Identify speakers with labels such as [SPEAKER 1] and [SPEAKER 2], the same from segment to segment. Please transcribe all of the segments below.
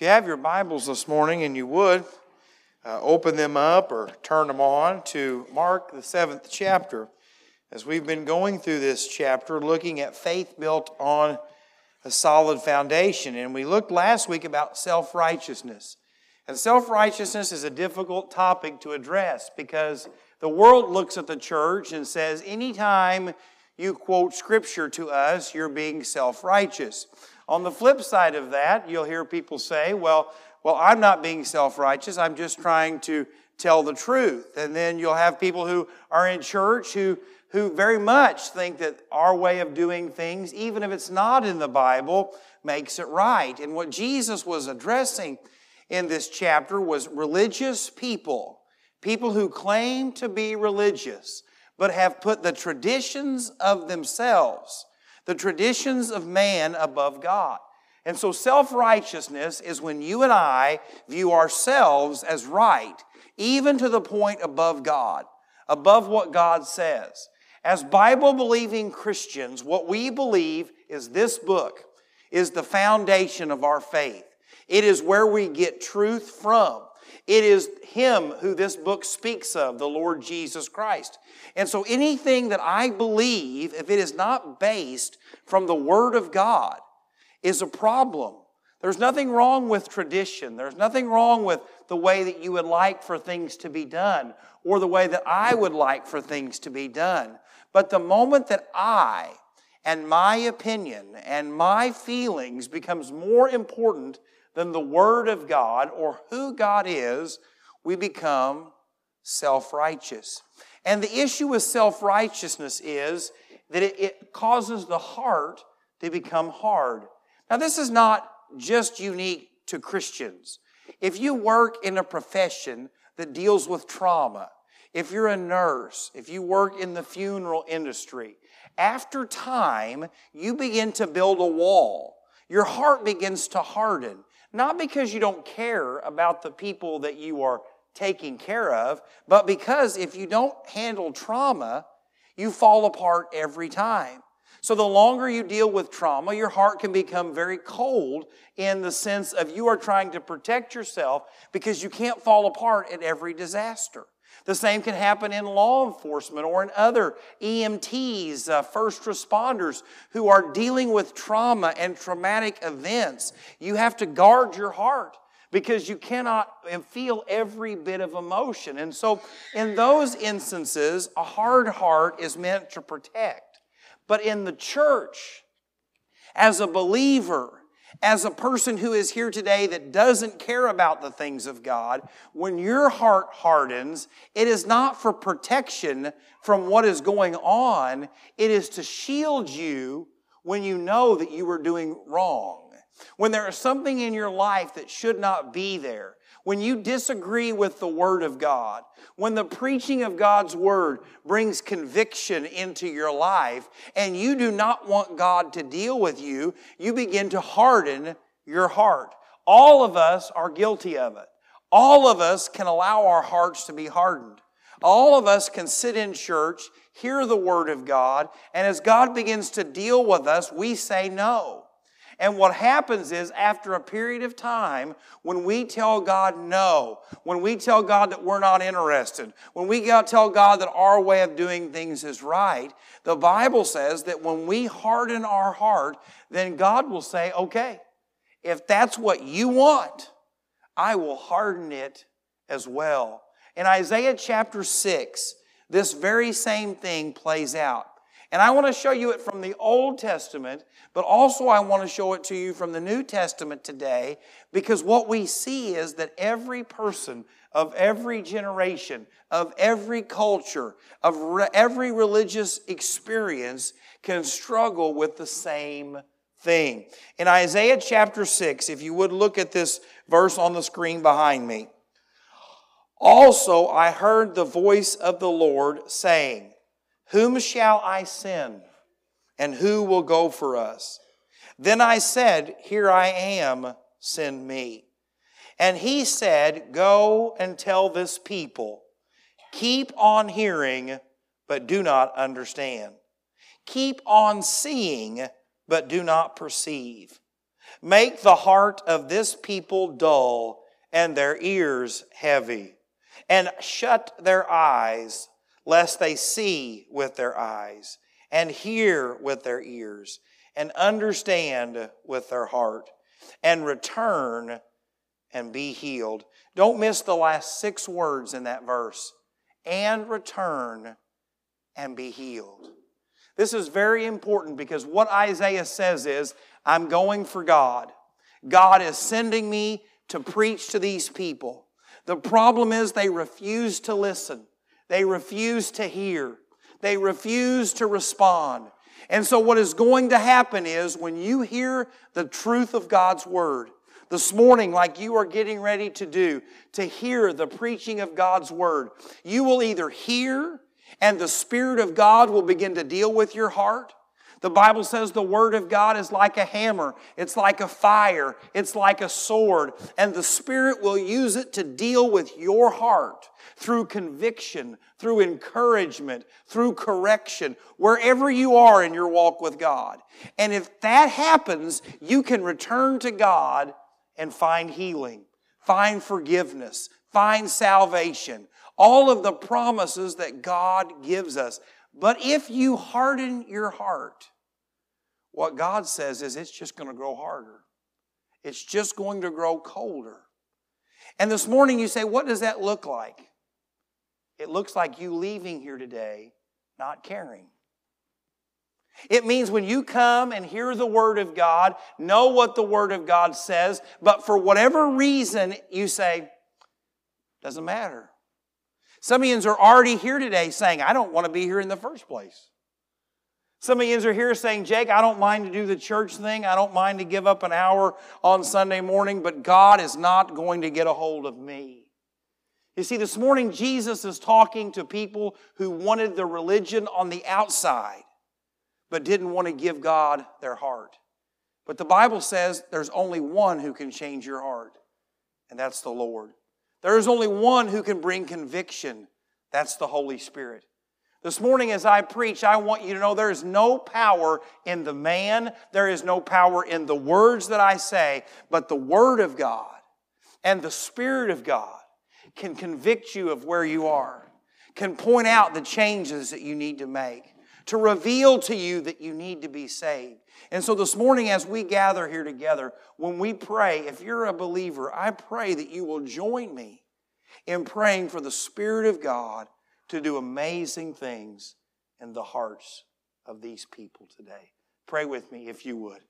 [SPEAKER 1] If you have your Bibles this morning and you would, uh, open them up or turn them on to Mark, the seventh chapter. As we've been going through this chapter, looking at faith built on a solid foundation. And we looked last week about self righteousness. And self righteousness is a difficult topic to address because the world looks at the church and says, anytime you quote scripture to us, you're being self righteous. On the flip side of that, you'll hear people say, well, well, I'm not being self righteous, I'm just trying to tell the truth. And then you'll have people who are in church who, who very much think that our way of doing things, even if it's not in the Bible, makes it right. And what Jesus was addressing in this chapter was religious people, people who claim to be religious, but have put the traditions of themselves, the traditions of man above God. And so self righteousness is when you and I view ourselves as right, even to the point above God, above what God says. As Bible believing Christians, what we believe is this book is the foundation of our faith. It is where we get truth from. It is Him who this book speaks of, the Lord Jesus Christ. And so anything that I believe, if it is not based from the Word of God, is a problem. There's nothing wrong with tradition. There's nothing wrong with the way that you would like for things to be done or the way that I would like for things to be done. But the moment that I and my opinion and my feelings becomes more important than the Word of God or who God is, we become self righteous. And the issue with self righteousness is that it, it, causes the heart to become hard. Now, this is not just unique to Christians. If you work in a profession that deals with trauma, if you're a nurse, if you work in the funeral industry, after time, you begin to build a wall. Your heart begins to harden. Not because you don't care about the people that you are taking care of, but because if you don't handle trauma, you fall apart every time. So the longer you deal with trauma, your heart can become very cold in the sense of you are trying to protect yourself because you can't fall apart at every disaster. The same can happen in law enforcement or in other EMTs, uh, first responders who are dealing with trauma and traumatic events. You have to guard your heart because you cannot feel every bit of emotion. And so, in those instances, a hard heart is meant to protect. But in the church, as a believer, as a person who is here today that doesn't care about the things of God, when your heart hardens, it is not for protection from what is going on, it is to shield you when you know that you are doing wrong. When there is something in your life that should not be there, when you disagree with the Word of God, when the preaching of God's Word brings conviction into your life, and you do not want God to deal with you, you begin to harden your heart. All of us are guilty of it. All of us can allow our hearts to be hardened. All of us can sit in church, hear the Word of God, and as God begins to deal with us, we say no. And what happens is, after a period of time, when we tell God no, when we tell God that we're not interested, when we tell God that our way of doing things is right, the Bible says that when we harden our heart, then God will say, okay, if that's what you want, I will harden it as well. In Isaiah chapter 6, this very same thing plays out. And I want to show you it from the Old Testament, but also I want to show it to you from the New Testament today, because what we see is that every person of every generation, of every culture, of re- every religious experience can struggle with the same thing. In Isaiah chapter 6, if you would look at this verse on the screen behind me. Also, I heard the voice of the Lord saying, whom shall I send? And who will go for us? Then I said, Here I am, send me. And he said, Go and tell this people, keep on hearing, but do not understand. Keep on seeing, but do not perceive. Make the heart of this people dull and their ears heavy, and shut their eyes, lest they see with their eyes, and hear with their ears, and understand with their heart, and return and be healed. Don't miss the last six words in that verse and return and be healed. This is very important because what Isaiah says is, I'm going for God. God is sending me to preach to these people. The problem is they refuse to listen. They refuse to hear. They refuse to respond. And so what is going to happen is when you hear the truth of God's Word, this morning, like you are getting ready to do, to hear the preaching of God's Word, you will either hear and the Spirit of God will begin to deal with your heart, the Bible says the Word of God is like a hammer, it's like a fire, it's like a sword, and the Spirit will use it to deal with your heart through conviction, through encouragement, through correction, wherever you are in your walk with God. And if that happens, you can return to God and find healing, find forgiveness, find salvation, all of the promises that God gives us. But if you harden your heart, what God says is it's just going to grow harder. It's just going to grow colder. And this morning you say, what does that look like? It looks like you leaving here today not caring. It means when you come and hear the Word of God, know what the Word of God says, but for whatever reason you say, doesn't matter. Some of you are already here today saying, I don't want to be here in the first place. Some of you are here saying, Jake, I don't mind to do the church thing. I don't mind to give up an hour on Sunday morning, but God is not going to get a hold of me. You see, this morning Jesus is talking to people who wanted the religion on the outside, but didn't want to give God their heart. But the Bible says there's only one who can change your heart, and that's the Lord. There is only one who can bring conviction. That's the Holy Spirit. This morning, as I preach, I want you to know there is no power in the man, there is no power in the words that I say, but the Word of God and the Spirit of God can convict you of where you are, can point out the changes that you need to make, to reveal to you that you need to be saved. And so this morning, as we gather here together, when we pray, if you're a believer, I pray that you will join me in praying for the Spirit of God to do amazing things in the hearts of these people today. Pray with me if you would.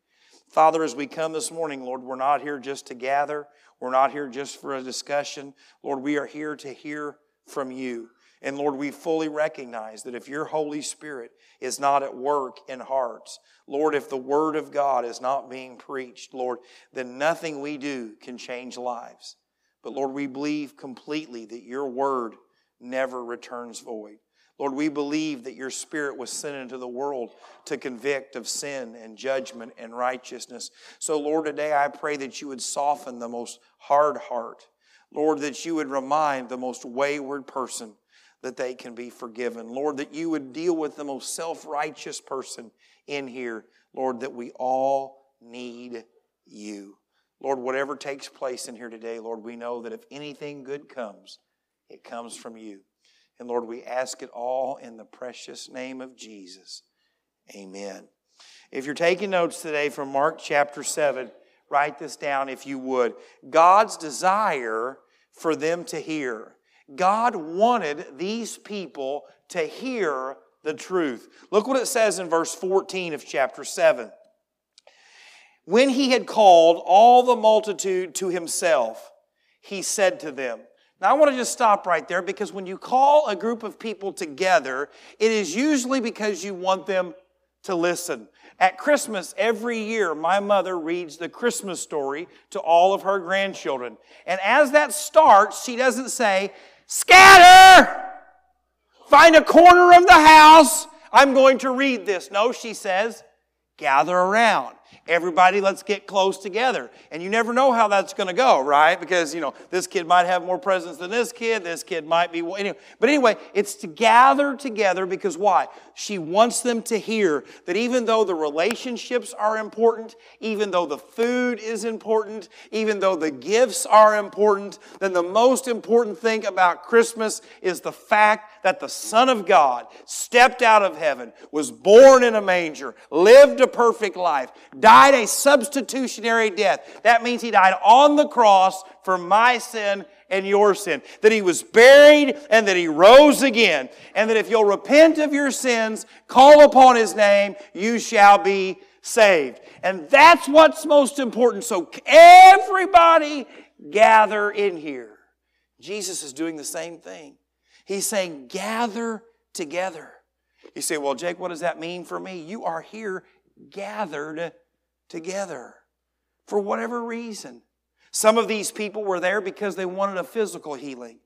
[SPEAKER 1] Father, as we come this morning, Lord, we're not here just to gather. We're not here just for a discussion. Lord, we are here to hear from you. And Lord, we fully recognize that if your Holy Spirit is not at work in hearts, Lord, if the Word of God is not being preached, Lord, then nothing we do can change lives. But Lord, we believe completely that your Word never returns void. Lord, we believe that your Spirit was sent into the world to convict of sin and judgment and righteousness. So, Lord, today I pray that you would soften the most hard heart. Lord, that you would remind the most wayward person that they can be forgiven. Lord, that you would deal with the most self righteous person in here. Lord, that we all need you. Lord, whatever takes place in here today, Lord, we know that if anything good comes, it comes from you. And Lord, we ask it all in the precious name of Jesus. Amen. If you're taking notes today from Mark chapter 7, write this down if you would. God's desire for them to hear. God wanted these people to hear the truth. Look what it says in verse 14 of chapter 7. When he had called all the multitude to himself, he said to them, now, I want to just stop right there because when you call a group of people together, it is usually because you want them to listen. At Christmas, every year, my mother reads the Christmas story to all of her grandchildren. And as that starts, she doesn't say, Scatter! Find a corner of the house. I'm going to read this. No, she says, gather around. Everybody, let's get close together. And you never know how that's going to go, right? Because, you know, this kid might have more presence than this kid. This kid might be, anyway. But anyway, it's to gather together because why? She wants them to hear that even though the relationships are important, even though the food is important, even though the gifts are important, then the most important thing about Christmas is the fact that the Son of God stepped out of heaven, was born in a manger, lived a perfect life, died a substitutionary death. That means he died on the cross for my sin and your sin. That he was buried and that he rose again. And that if you'll repent of your sins, call upon his name, you shall be saved. And that's what's most important. So everybody gather in here. Jesus is doing the same thing. He's saying, gather together. You say, well, Jake, what does that mean for me? You are here gathered together for whatever reason. Some of these people were there because they wanted a physical healing.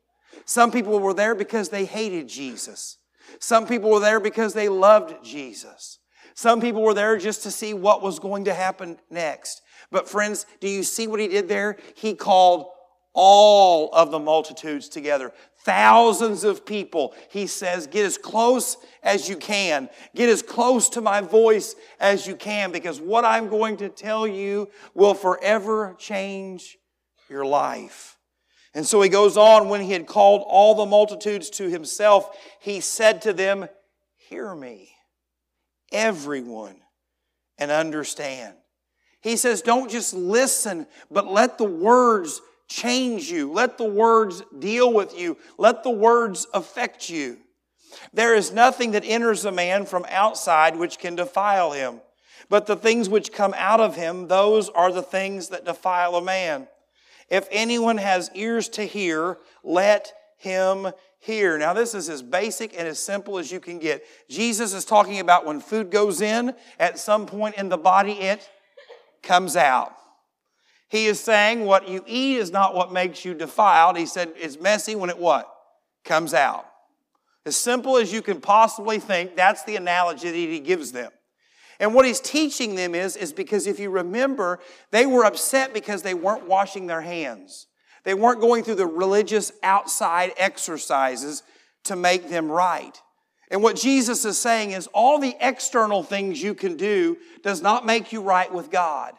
[SPEAKER 1] Some people were there because they hated Jesus. Some people were there because they loved Jesus. Some people were there just to see what was going to happen next. But friends, do you see what he did there? He called all of the multitudes together. Thousands of people. He says, get as close as you can. Get as close to my voice as you can because what I'm going to tell you will forever change your life. And so he goes on, when he had called all the multitudes to himself, he said to them, Hear me, everyone, and understand. He says, Don't just listen, but let the words change you. Let the words deal with you. Let the words affect you. There is nothing that enters a man from outside which can defile him. But the things which come out of him, those are the things that defile a man. If anyone has ears to hear, let him hear. Now, this is as basic and as simple as you can get. Jesus is talking about when food goes in, at some point in the body, it comes out. He is saying what you eat is not what makes you defiled. He said it's messy when it what? Comes out. As simple as you can possibly think, that's the analogy that he gives them. And what he's teaching them is, is because if you remember, they were upset because they weren't washing their hands. They weren't going through the religious outside exercises to make them right. And what Jesus is saying is all the external things you can do does not make you right with God.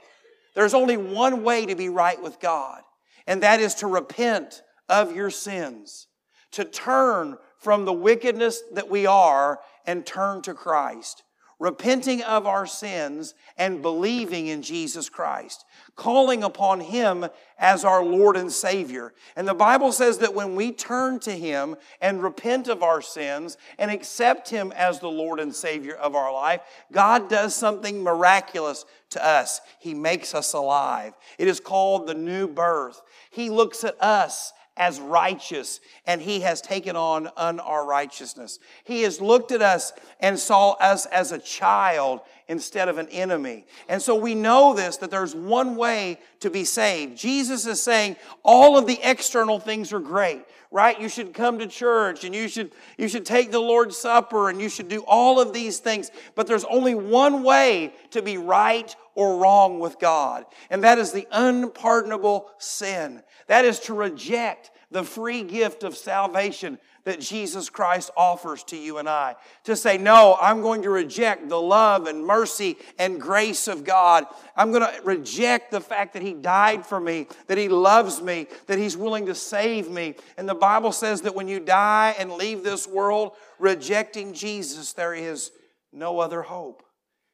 [SPEAKER 1] There's only one way to be right with God, and that is to repent of your sins, to turn from the wickedness that we are and turn to Christ repenting of our sins and believing in Jesus Christ, calling upon Him as our Lord and Savior. And the Bible says that when we turn to Him and repent of our sins and accept Him as the Lord and Savior of our life, God does something miraculous to us. He makes us alive. It is called the new birth. He looks at us as righteous, and he has taken on un our righteousness. He has looked at us and saw us as a child instead of an enemy. And so we know this that there's one way to be saved. Jesus is saying all of the external things are great, right? You should come to church and you should you should take the Lord's supper and you should do all of these things, but there's only one way to be right or wrong with God, and that is the unpardonable sin. That is to reject the free gift of salvation that Jesus Christ offers to you and I. To say, no, I'm going to reject the love and mercy and grace of God. I'm going to reject the fact that He died for me, that He loves me, that He's willing to save me. And the Bible says that when you die and leave this world rejecting Jesus, there is no other hope.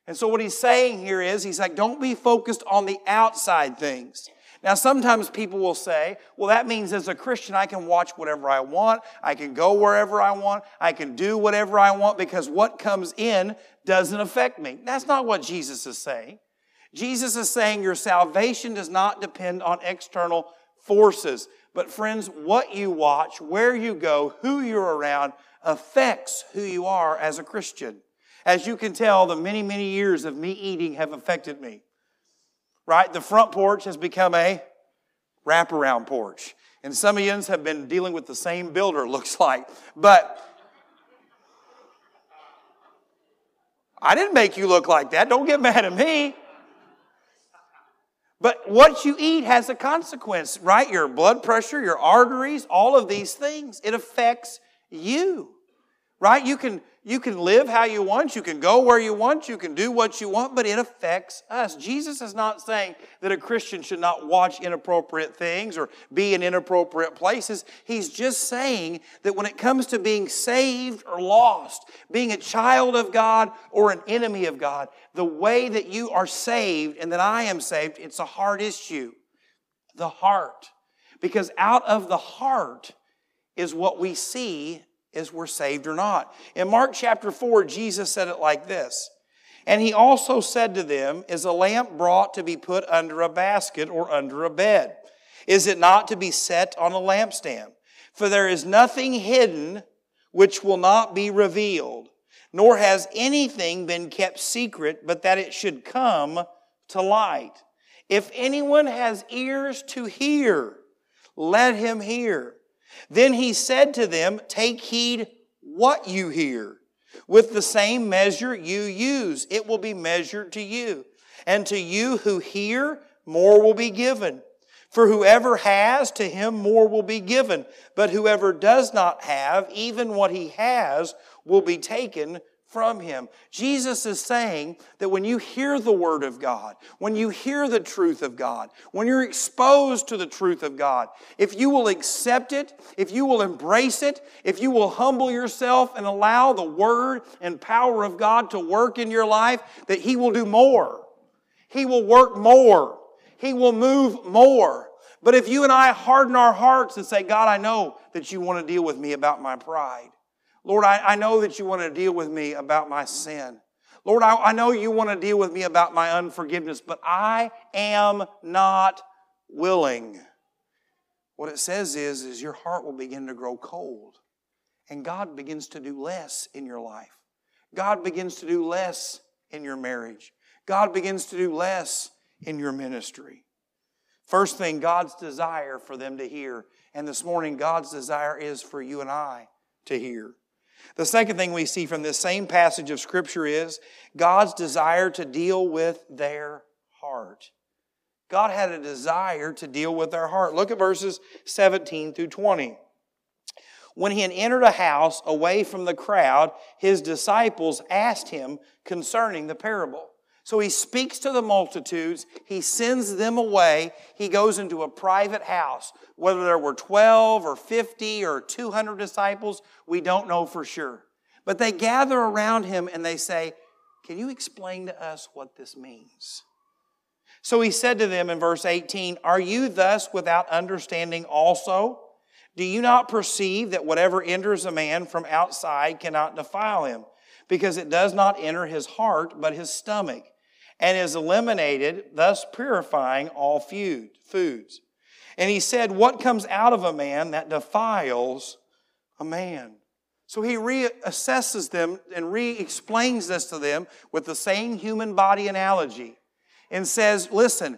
[SPEAKER 1] And so, what He's saying here is, He's like, don't be focused on the outside things. Now, sometimes people will say, well, that means as a Christian, I can watch whatever I want, I can go wherever I want, I can do whatever I want because what comes in doesn't affect me. That's not what Jesus is saying. Jesus is saying your salvation does not depend on external forces. But, friends, what you watch, where you go, who you're around affects who you are as a Christian. As you can tell, the many, many years of me eating have affected me right? The front porch has become a wraparound porch. And some of you have been dealing with the same builder, looks like. But I didn't make you look like that. Don't get mad at me. But what you eat has a consequence, right? Your blood pressure, your arteries, all of these things, it affects you. Right? You can you can live how you want, you can go where you want, you can do what you want, but it affects us. Jesus is not saying that a Christian should not watch inappropriate things or be in inappropriate places. He's just saying that when it comes to being saved or lost, being a child of God or an enemy of God, the way that you are saved and that I am saved, it's a heart issue. The heart. Because out of the heart is what we see is we're saved or not. In Mark chapter 4, Jesus said it like this. And he also said to them, Is a lamp brought to be put under a basket or under a bed? Is it not to be set on a lampstand? For there is nothing hidden which will not be revealed, nor has anything been kept secret, but that it should come to light. If anyone has ears to hear, let him hear. Then he said to them, Take heed what you hear. With the same measure you use, it will be measured to you. And to you who hear, more will be given. For whoever has, to him more will be given. But whoever does not have, even what he has, will be taken from him. Jesus is saying that when you hear the Word of God, when you hear the truth of God, when you're exposed to the truth of God, if you will accept it, if you will embrace it, if you will humble yourself and allow the Word and power of God to work in your life, that He will do more. He will work more. He will move more. But if you and I harden our hearts and say, God, I know that you want to deal with me about my pride. Lord, I, I know that you want to deal with me about my sin. Lord, I, I know you want to deal with me about my unforgiveness, but I am not willing. What it says is, is your heart will begin to grow cold. And God begins to do less in your life. God begins to do less in your marriage. God begins to do less in your ministry. First thing, God's desire for them to hear. And this morning, God's desire is for you and I to hear. The second thing we see from this same passage of Scripture is God's desire to deal with their heart. God had a desire to deal with their heart. Look at verses 17 through 20. When he had entered a house away from the crowd, his disciples asked him concerning the parable. So he speaks to the multitudes, he sends them away, he goes into a private house. Whether there were 12 or 50 or 200 disciples, we don't know for sure. But they gather around him and they say, Can you explain to us what this means? So he said to them in verse 18, Are you thus without understanding also? Do you not perceive that whatever enters a man from outside cannot defile him, because it does not enter his heart, but his stomach? and is eliminated, thus purifying all food, foods. And he said, What comes out of a man that defiles a man? So he reassesses them and re explains this to them with the same human body analogy and says, Listen,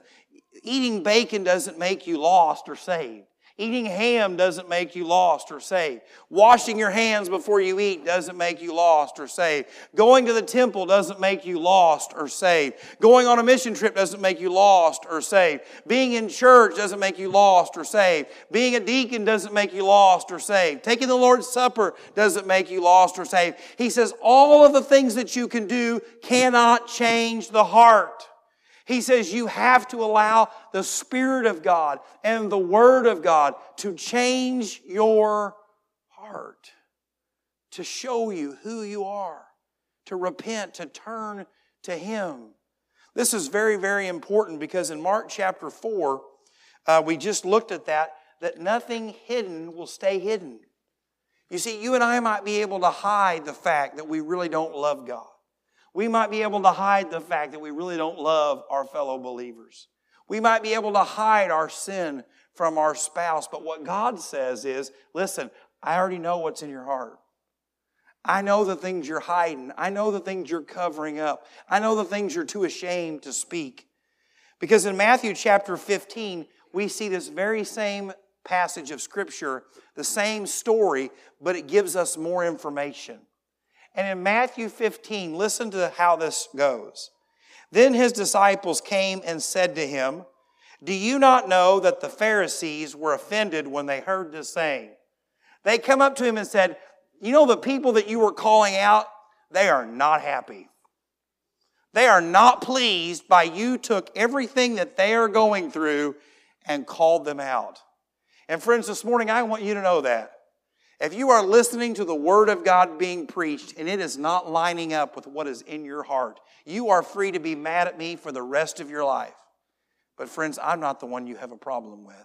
[SPEAKER 1] eating bacon doesn't make you lost or saved. Eating ham doesn't make you lost or saved. Washing your hands before you eat doesn't make you lost or saved. Going to the temple doesn't make you lost or saved. Going on a mission trip doesn't make you lost or saved. Being in church doesn't make you lost or saved. Being a deacon doesn't make you lost or saved. Taking the Lord's Supper doesn't make you lost or saved. He says all of the things that you can do cannot change the heart. He says you have to allow the Spirit of God and the Word of God to change your heart, to show you who you are, to repent, to turn to Him. This is very, very important because in Mark chapter 4, uh, we just looked at that, that nothing hidden will stay hidden. You see, you and I might be able to hide the fact that we really don't love God we might be able to hide the fact that we really don't love our fellow believers. We might be able to hide our sin from our spouse. But what God says is listen, I already know what's in your heart. I know the things you're hiding. I know the things you're covering up. I know the things you're too ashamed to speak. Because in Matthew chapter 15, we see this very same passage of Scripture, the same story, but it gives us more information. And in Matthew 15, listen to how this goes. Then his disciples came and said to him, Do you not know that the Pharisees were offended when they heard this saying? They come up to him and said, You know, the people that you were calling out, they are not happy. They are not pleased by you took everything that they are going through and called them out. And friends, this morning I want you to know that. If you are listening to the Word of God being preached and it is not lining up with what is in your heart, you are free to be mad at me for the rest of your life. But, friends, I'm not the one you have a problem with.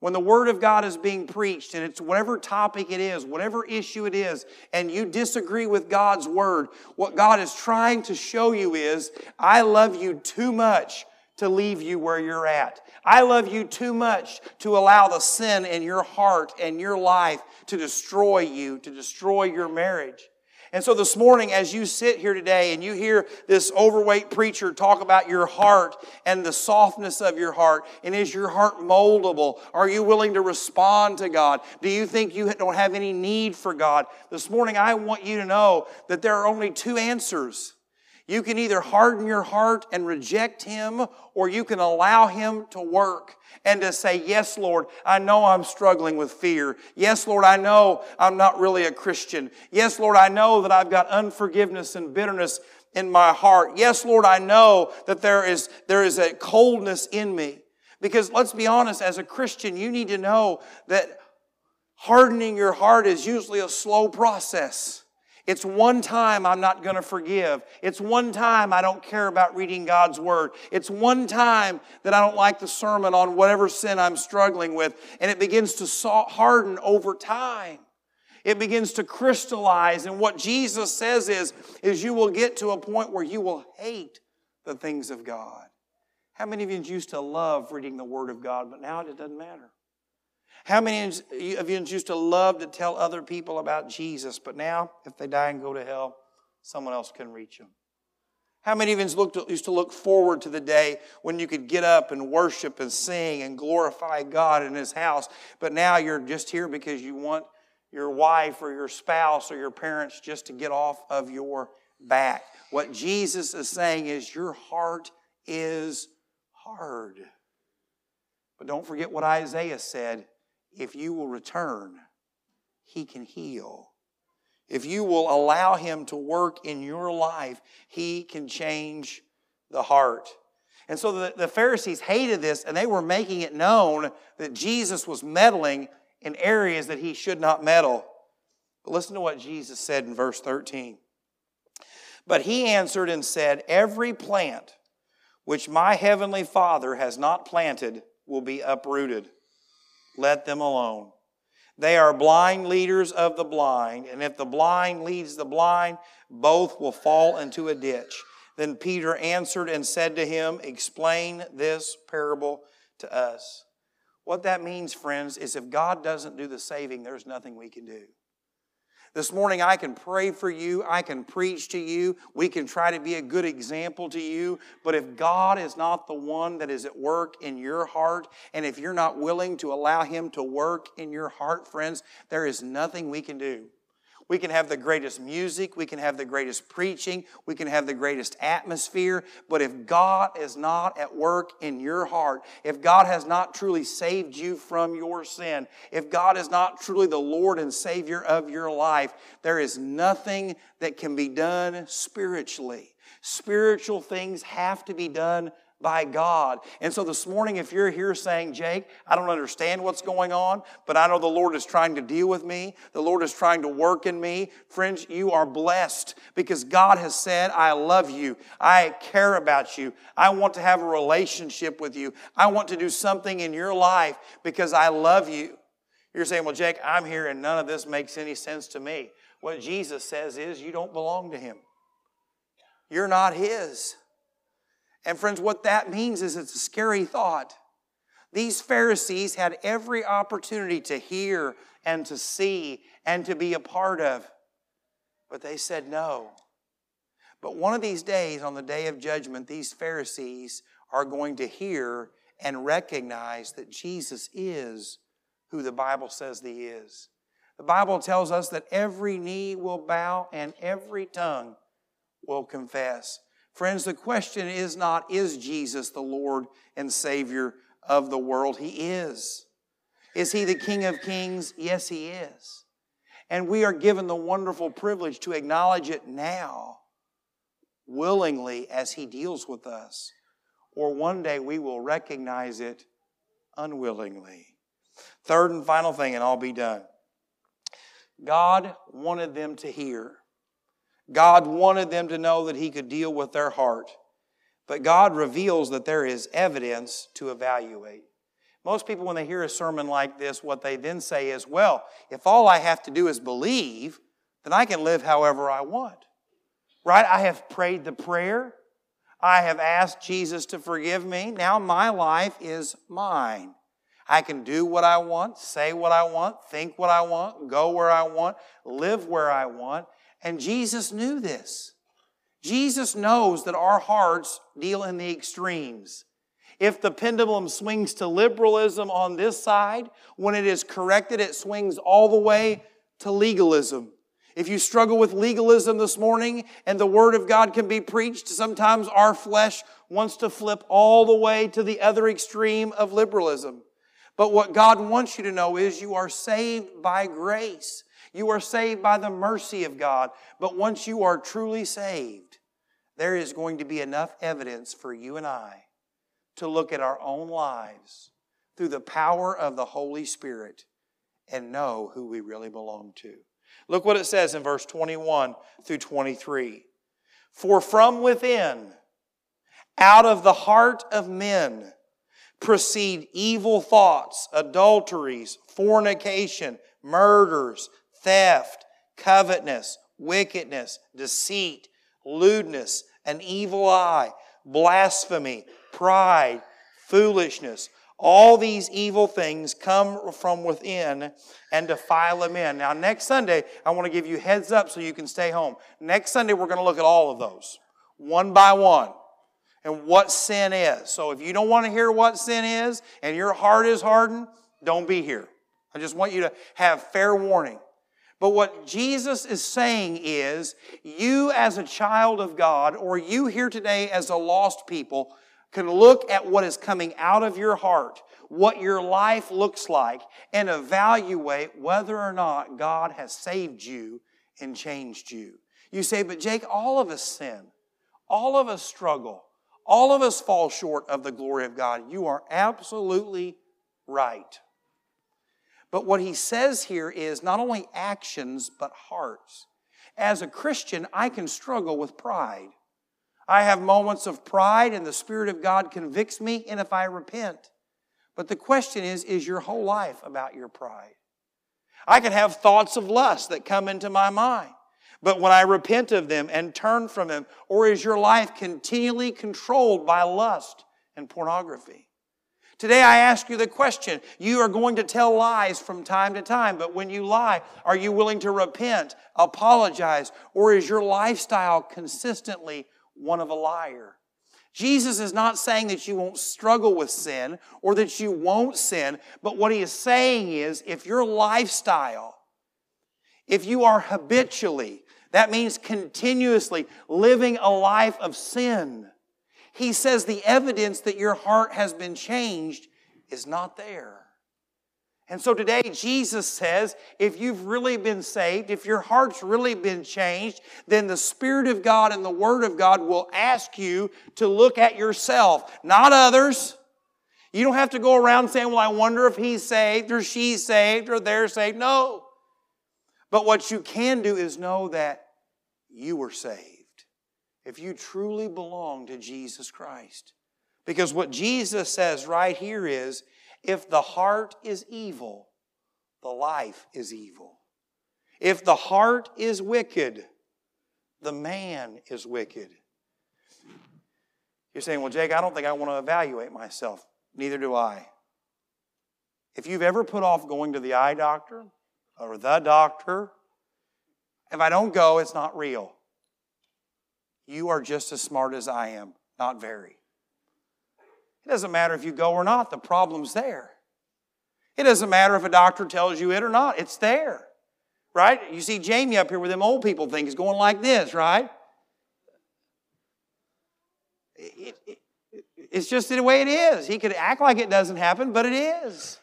[SPEAKER 1] When the Word of God is being preached, and it's whatever topic it is, whatever issue it is, and you disagree with God's Word, what God is trying to show you is, I love you too much to leave you where you're at. I love you too much to allow the sin in your heart and your life to destroy you, to destroy your marriage. And so this morning, as you sit here today and you hear this overweight preacher talk about your heart and the softness of your heart, and is your heart moldable? Are you willing to respond to God? Do you think you don't have any need for God? This morning, I want you to know that there are only two answers. You can either harden your heart and reject Him, or you can allow Him to work and to say, Yes, Lord, I know I'm struggling with fear. Yes, Lord, I know I'm not really a Christian. Yes, Lord, I know that I've got unforgiveness and bitterness in my heart. Yes, Lord, I know that there is, there is a coldness in me. Because let's be honest, as a Christian, you need to know that hardening your heart is usually a slow process. It's one time I'm not going to forgive. It's one time I don't care about reading God's Word. It's one time that I don't like the sermon on whatever sin I'm struggling with. And it begins to harden over time. It begins to crystallize. And what Jesus says is, is you will get to a point where you will hate the things of God. How many of you used to love reading the Word of God, but now it doesn't matter? How many of you used to love to tell other people about Jesus, but now, if they die and go to hell, someone else can reach them? How many of you used to look forward to the day when you could get up and worship and sing and glorify God in His house, but now you're just here because you want your wife or your spouse or your parents just to get off of your back? What Jesus is saying is your heart is hard. But don't forget what Isaiah said if you will return, He can heal. If you will allow Him to work in your life, He can change the heart. And so the, the Pharisees hated this, and they were making it known that Jesus was meddling in areas that He should not meddle. But listen to what Jesus said in verse 13. But He answered and said, Every plant which my heavenly Father has not planted will be uprooted. Let them alone. They are blind leaders of the blind, and if the blind leads the blind, both will fall into a ditch. Then Peter answered and said to him, Explain this parable to us. What that means, friends, is if God doesn't do the saving, there's nothing we can do. This morning, I can pray for you. I can preach to you. We can try to be a good example to you. But if God is not the one that is at work in your heart, and if you're not willing to allow Him to work in your heart, friends, there is nothing we can do. We can have the greatest music, we can have the greatest preaching, we can have the greatest atmosphere, but if God is not at work in your heart, if God has not truly saved you from your sin, if God is not truly the Lord and Savior of your life, there is nothing that can be done spiritually. Spiritual things have to be done by God. And so this morning, if you're here saying, Jake, I don't understand what's going on, but I know the Lord is trying to deal with me, the Lord is trying to work in me, friends, you are blessed because God has said, I love you, I care about you, I want to have a relationship with you, I want to do something in your life because I love you. You're saying, Well, Jake, I'm here and none of this makes any sense to me. What Jesus says is, You don't belong to Him. You're not His. And friends, what that means is it's a scary thought. These Pharisees had every opportunity to hear and to see and to be a part of, but they said no. But one of these days, on the day of judgment, these Pharisees are going to hear and recognize that Jesus is who the Bible says he is. The Bible tells us that every knee will bow and every tongue will confess. Friends, the question is not, is Jesus the Lord and Savior of the world. He is. Is He the King of Kings? Yes, He is. And we are given the wonderful privilege to acknowledge it now, willingly, as He deals with us. Or one day we will recognize it unwillingly. Third and final thing, and I'll be done. God wanted them to hear. God wanted them to know that He could deal with their heart. But God reveals that there is evidence to evaluate. Most people, when they hear a sermon like this, what they then say is, well, if all I have to do is believe, then I can live however I want. Right? I have prayed the prayer. I have asked Jesus to forgive me. Now my life is mine. I can do what I want, say what I want, think what I want, go where I want, live where I want. And Jesus knew this. Jesus knows that our hearts deal in the extremes. If the pendulum swings to liberalism on this side, when it is corrected, it swings all the way to legalism. If you struggle with legalism this morning and the Word of God can be preached, sometimes our flesh wants to flip all the way to the other extreme of liberalism. But what God wants you to know is you are saved by grace. You are saved by the mercy of God. But once you are truly saved, there is going to be enough evidence for you and I to look at our own lives through the power of the Holy Spirit and know who we really belong to. Look what it says in verse 21 through 23. For from within, out of the heart of men, proceed evil thoughts, adulteries, fornication, murders, theft, covetousness, wickedness, deceit, lewdness, an evil eye, blasphemy, pride, foolishness. All these evil things come from within and defile a man. Now, next Sunday, I want to give you heads up so you can stay home. Next Sunday, we're going to look at all of those, one by one, and what sin is. So, if you don't want to hear what sin is and your heart is hardened, don't be here. I just want you to have fair warning. But what Jesus is saying is, you as a child of God, or you here today as a lost people, can look at what is coming out of your heart, what your life looks like, and evaluate whether or not God has saved you and changed you. You say, but Jake, all of us sin. All of us struggle. All of us fall short of the glory of God. You are absolutely right. But what he says here is not only actions, but hearts. As a Christian, I can struggle with pride. I have moments of pride, and the Spirit of God convicts me, and if I repent. But the question is is your whole life about your pride? I can have thoughts of lust that come into my mind. But when I repent of them and turn from them, or is your life continually controlled by lust and pornography? Today I ask you the question you are going to tell lies from time to time, but when you lie, are you willing to repent, apologize, or is your lifestyle consistently one of a liar? Jesus is not saying that you won't struggle with sin or that you won't sin, but what he is saying is if your lifestyle, if you are habitually, that means continuously living a life of sin, he says the evidence that your heart has been changed is not there. And so today, Jesus says, if you've really been saved, if your heart's really been changed, then the Spirit of God and the Word of God will ask you to look at yourself, not others. You don't have to go around saying, well, I wonder if he's saved or she's saved or they're saved. No. But what you can do is know that you were saved if you truly belong to Jesus Christ. Because what Jesus says right here is if the heart is evil, the life is evil. If the heart is wicked, the man is wicked. You're saying, well, Jake, I don't think I want to evaluate myself. Neither do I. If you've ever put off going to the eye doctor or the doctor, if I don't go, it's not real. You are just as smart as I am, not very. It doesn't matter if you go or not, the problem's there. It doesn't matter if a doctor tells you it or not, it's there. Right? You see Jamie up here with them old people things going like this, right? It, it, It's just the way it is. He could act like it doesn't happen, but it is.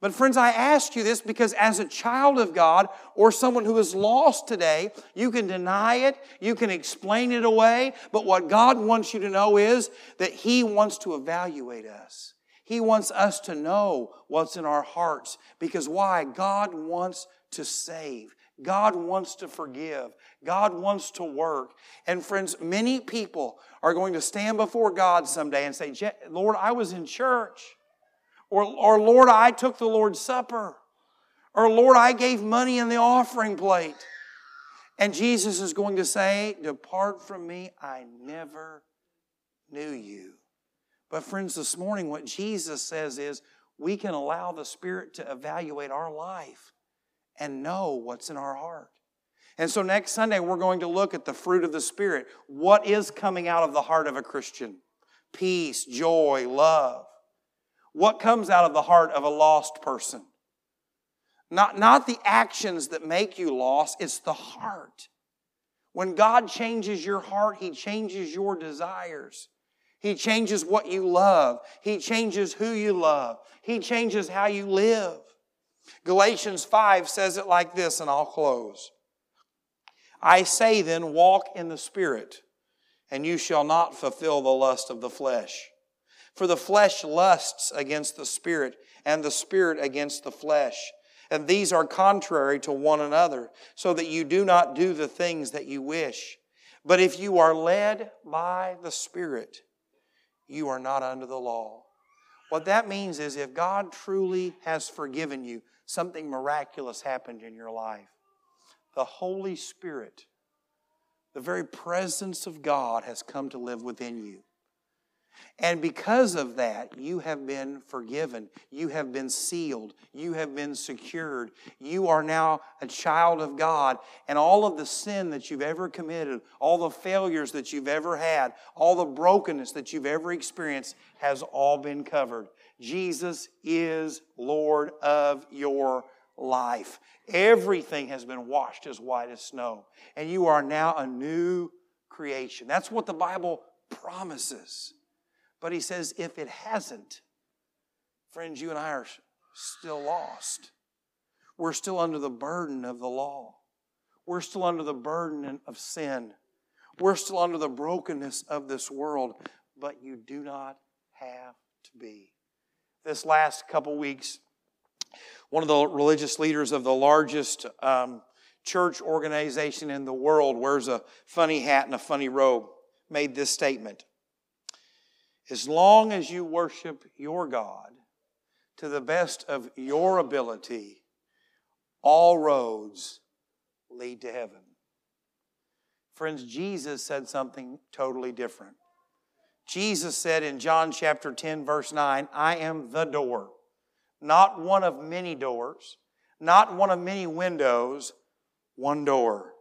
[SPEAKER 1] But, friends, I ask you this because as a child of God or someone who is lost today, you can deny it, you can explain it away, but what God wants you to know is that He wants to evaluate us. He wants us to know what's in our hearts because why? God wants to save. God wants to forgive. God wants to work. And friends, many people are going to stand before God someday and say, Lord, I was in church. Or, or Lord, I took the Lord's Supper. Or Lord, I gave money in the offering plate. And Jesus is going to say, Depart from me, I never knew you. But, friends, this morning, what Jesus says is we can allow the Spirit to evaluate our life and know what's in our heart. And so, next Sunday, we're going to look at the fruit of the Spirit. What is coming out of the heart of a Christian? Peace, joy, love. What comes out of the heart of a lost person? Not, not the actions that make you lost, it's the heart. When God changes your heart, He changes your desires. He changes what you love. He changes who you love. He changes how you live. Galatians 5 says it like this, and I'll close. I say then, walk in the Spirit, and you shall not fulfill the lust of the flesh. For the flesh lusts against the Spirit, and the Spirit against the flesh. And these are contrary to one another, so that you do not do the things that you wish. But if you are led by the Spirit, you are not under the law. What that means is if God truly has forgiven you, something miraculous happened in your life. The Holy Spirit, the very presence of God, has come to live within you. And because of that, you have been forgiven. You have been sealed. You have been secured. You are now a child of God. And all of the sin that you've ever committed, all the failures that you've ever had, all the brokenness that you've ever experienced has all been covered. Jesus is Lord of your life. Everything has been washed as white as snow. And you are now a new creation. That's what the Bible promises. But he says, if it hasn't, friends, you and I are still lost. We're still under the burden of the law. We're still under the burden of sin. We're still under the brokenness of this world, but you do not have to be. This last couple weeks, one of the religious leaders of the largest um, church organization in the world wears a funny hat and a funny robe, made this statement as long as you worship your God to the best of your ability, all roads lead to heaven. Friends, Jesus said something totally different. Jesus said in John chapter 10, verse 9, I am the door, not one of many doors, not one of many windows, one door.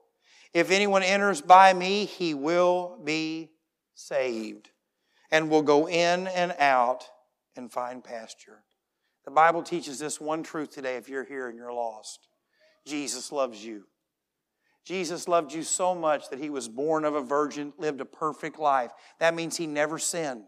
[SPEAKER 1] If anyone enters by me, he will be saved and will go in and out and find pasture. The Bible teaches this one truth today if you're here and you're lost Jesus loves you. Jesus loved you so much that he was born of a virgin, lived a perfect life. That means he never sinned.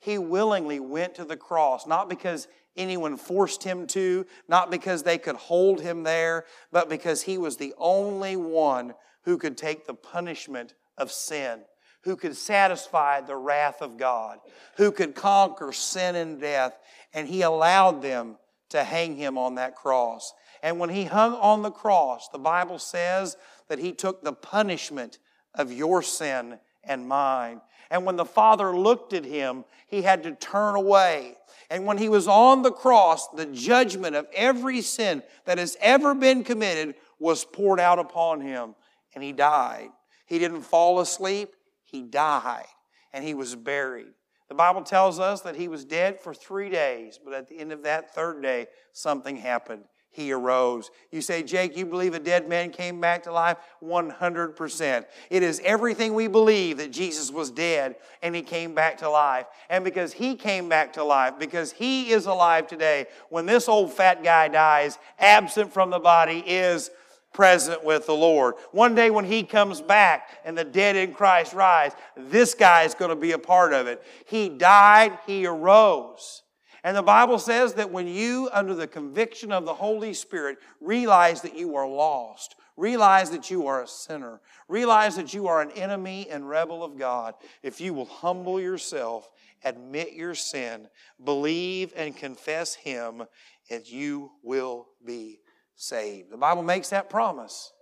[SPEAKER 1] He willingly went to the cross, not because anyone forced him to, not because they could hold him there, but because he was the only one who could take the punishment of sin who could satisfy the wrath of God, who could conquer sin and death, and he allowed them to hang him on that cross. And when he hung on the cross, the Bible says that he took the punishment of your sin and mine. And when the Father looked at him, he had to turn away. And when he was on the cross, the judgment of every sin that has ever been committed was poured out upon him, and he died. He didn't fall asleep. He died and he was buried. The Bible tells us that he was dead for three days, but at the end of that third day, something happened. He arose. You say, Jake, you believe a dead man came back to life? 100%. It is everything we believe that Jesus was dead and he came back to life. And because he came back to life, because he is alive today, when this old fat guy dies, absent from the body is present with the Lord. One day when He comes back and the dead in Christ rise, this guy is going to be a part of it. He died, He arose. And the Bible says that when you, under the conviction of the Holy Spirit, realize that you are lost, realize that you are a sinner, realize that you are an enemy and rebel of God, if you will humble yourself, admit your sin, believe and confess Him, and you will be saved. The Bible makes that promise.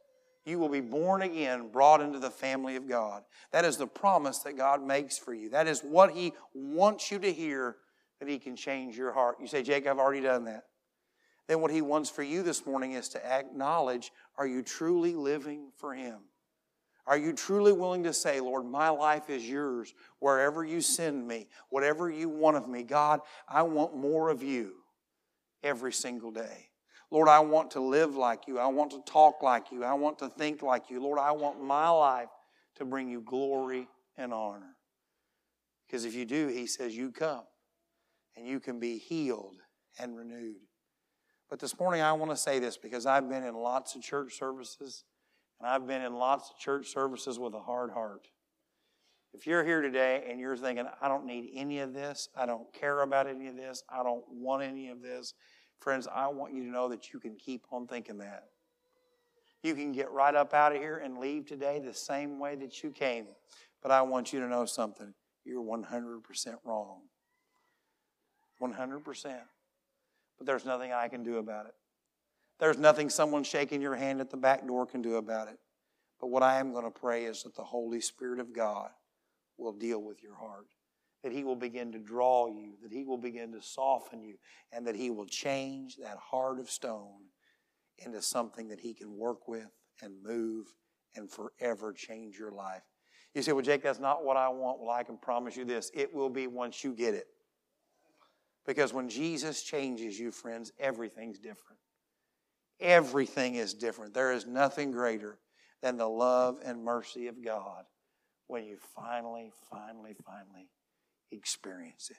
[SPEAKER 1] You will be born again, brought into the family of God. That is the promise that God makes for you. That is what He wants you to hear that He can change your heart. You say, Jake, I've already done that. Then what He wants for you this morning is to acknowledge are you truly living for Him? Are you truly willing to say, Lord, my life is yours wherever you send me, whatever you want of me? God, I want more of you every single day. Lord, I want to live like you. I want to talk like you. I want to think like you. Lord, I want my life to bring you glory and honor. Because if you do, He says, you come and you can be healed and renewed. But this morning I want to say this because I've been in lots of church services and I've been in lots of church services with a hard heart. If you're here today and you're thinking, I don't need any of this, I don't care about any of this, I don't want any of this, friends, I want you to know that you can keep on thinking that. You can get right up out of here and leave today the same way that you came. But I want you to know something. You're 100% wrong. 100%. But there's nothing I can do about it. There's nothing someone shaking your hand at the back door can do about it. But what I am going to pray is that the Holy Spirit of God will deal with your heart. That He will begin to draw you, that He will begin to soften you, and that He will change that heart of stone into something that He can work with and move and forever change your life. You say, Well, Jake, that's not what I want. Well, I can promise you this it will be once you get it. Because when Jesus changes you, friends, everything's different. Everything is different. There is nothing greater than the love and mercy of God when you finally, finally, finally experience it.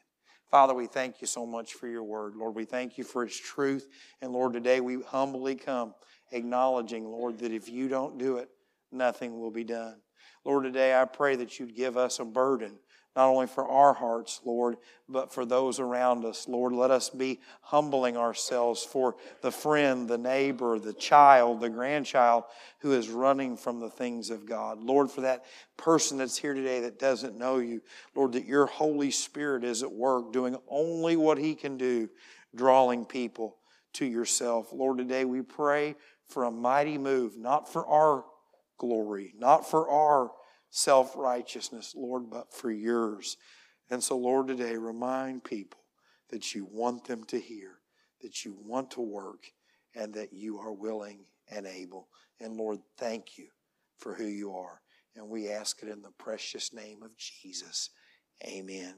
[SPEAKER 1] Father, we thank you so much for your word. Lord, we thank you for its truth. And Lord, today we humbly come acknowledging, Lord, that if you don't do it, nothing will be done. Lord, today I pray that you'd give us a burden not only for our hearts, Lord, but for those around us. Lord, let us be humbling ourselves for the friend, the neighbor, the child, the grandchild who is running from the things of God. Lord, for that person that's here today that doesn't know you, Lord, that your Holy Spirit is at work doing only what He can do, drawing people to yourself. Lord, today we pray for a mighty move, not for our glory, not for our self righteousness, Lord, but for yours. And so, Lord, today remind people that you want them to hear, that you want to work, and that you are willing and able. And Lord, thank you for who you are. And we ask it in the precious name of Jesus. Amen.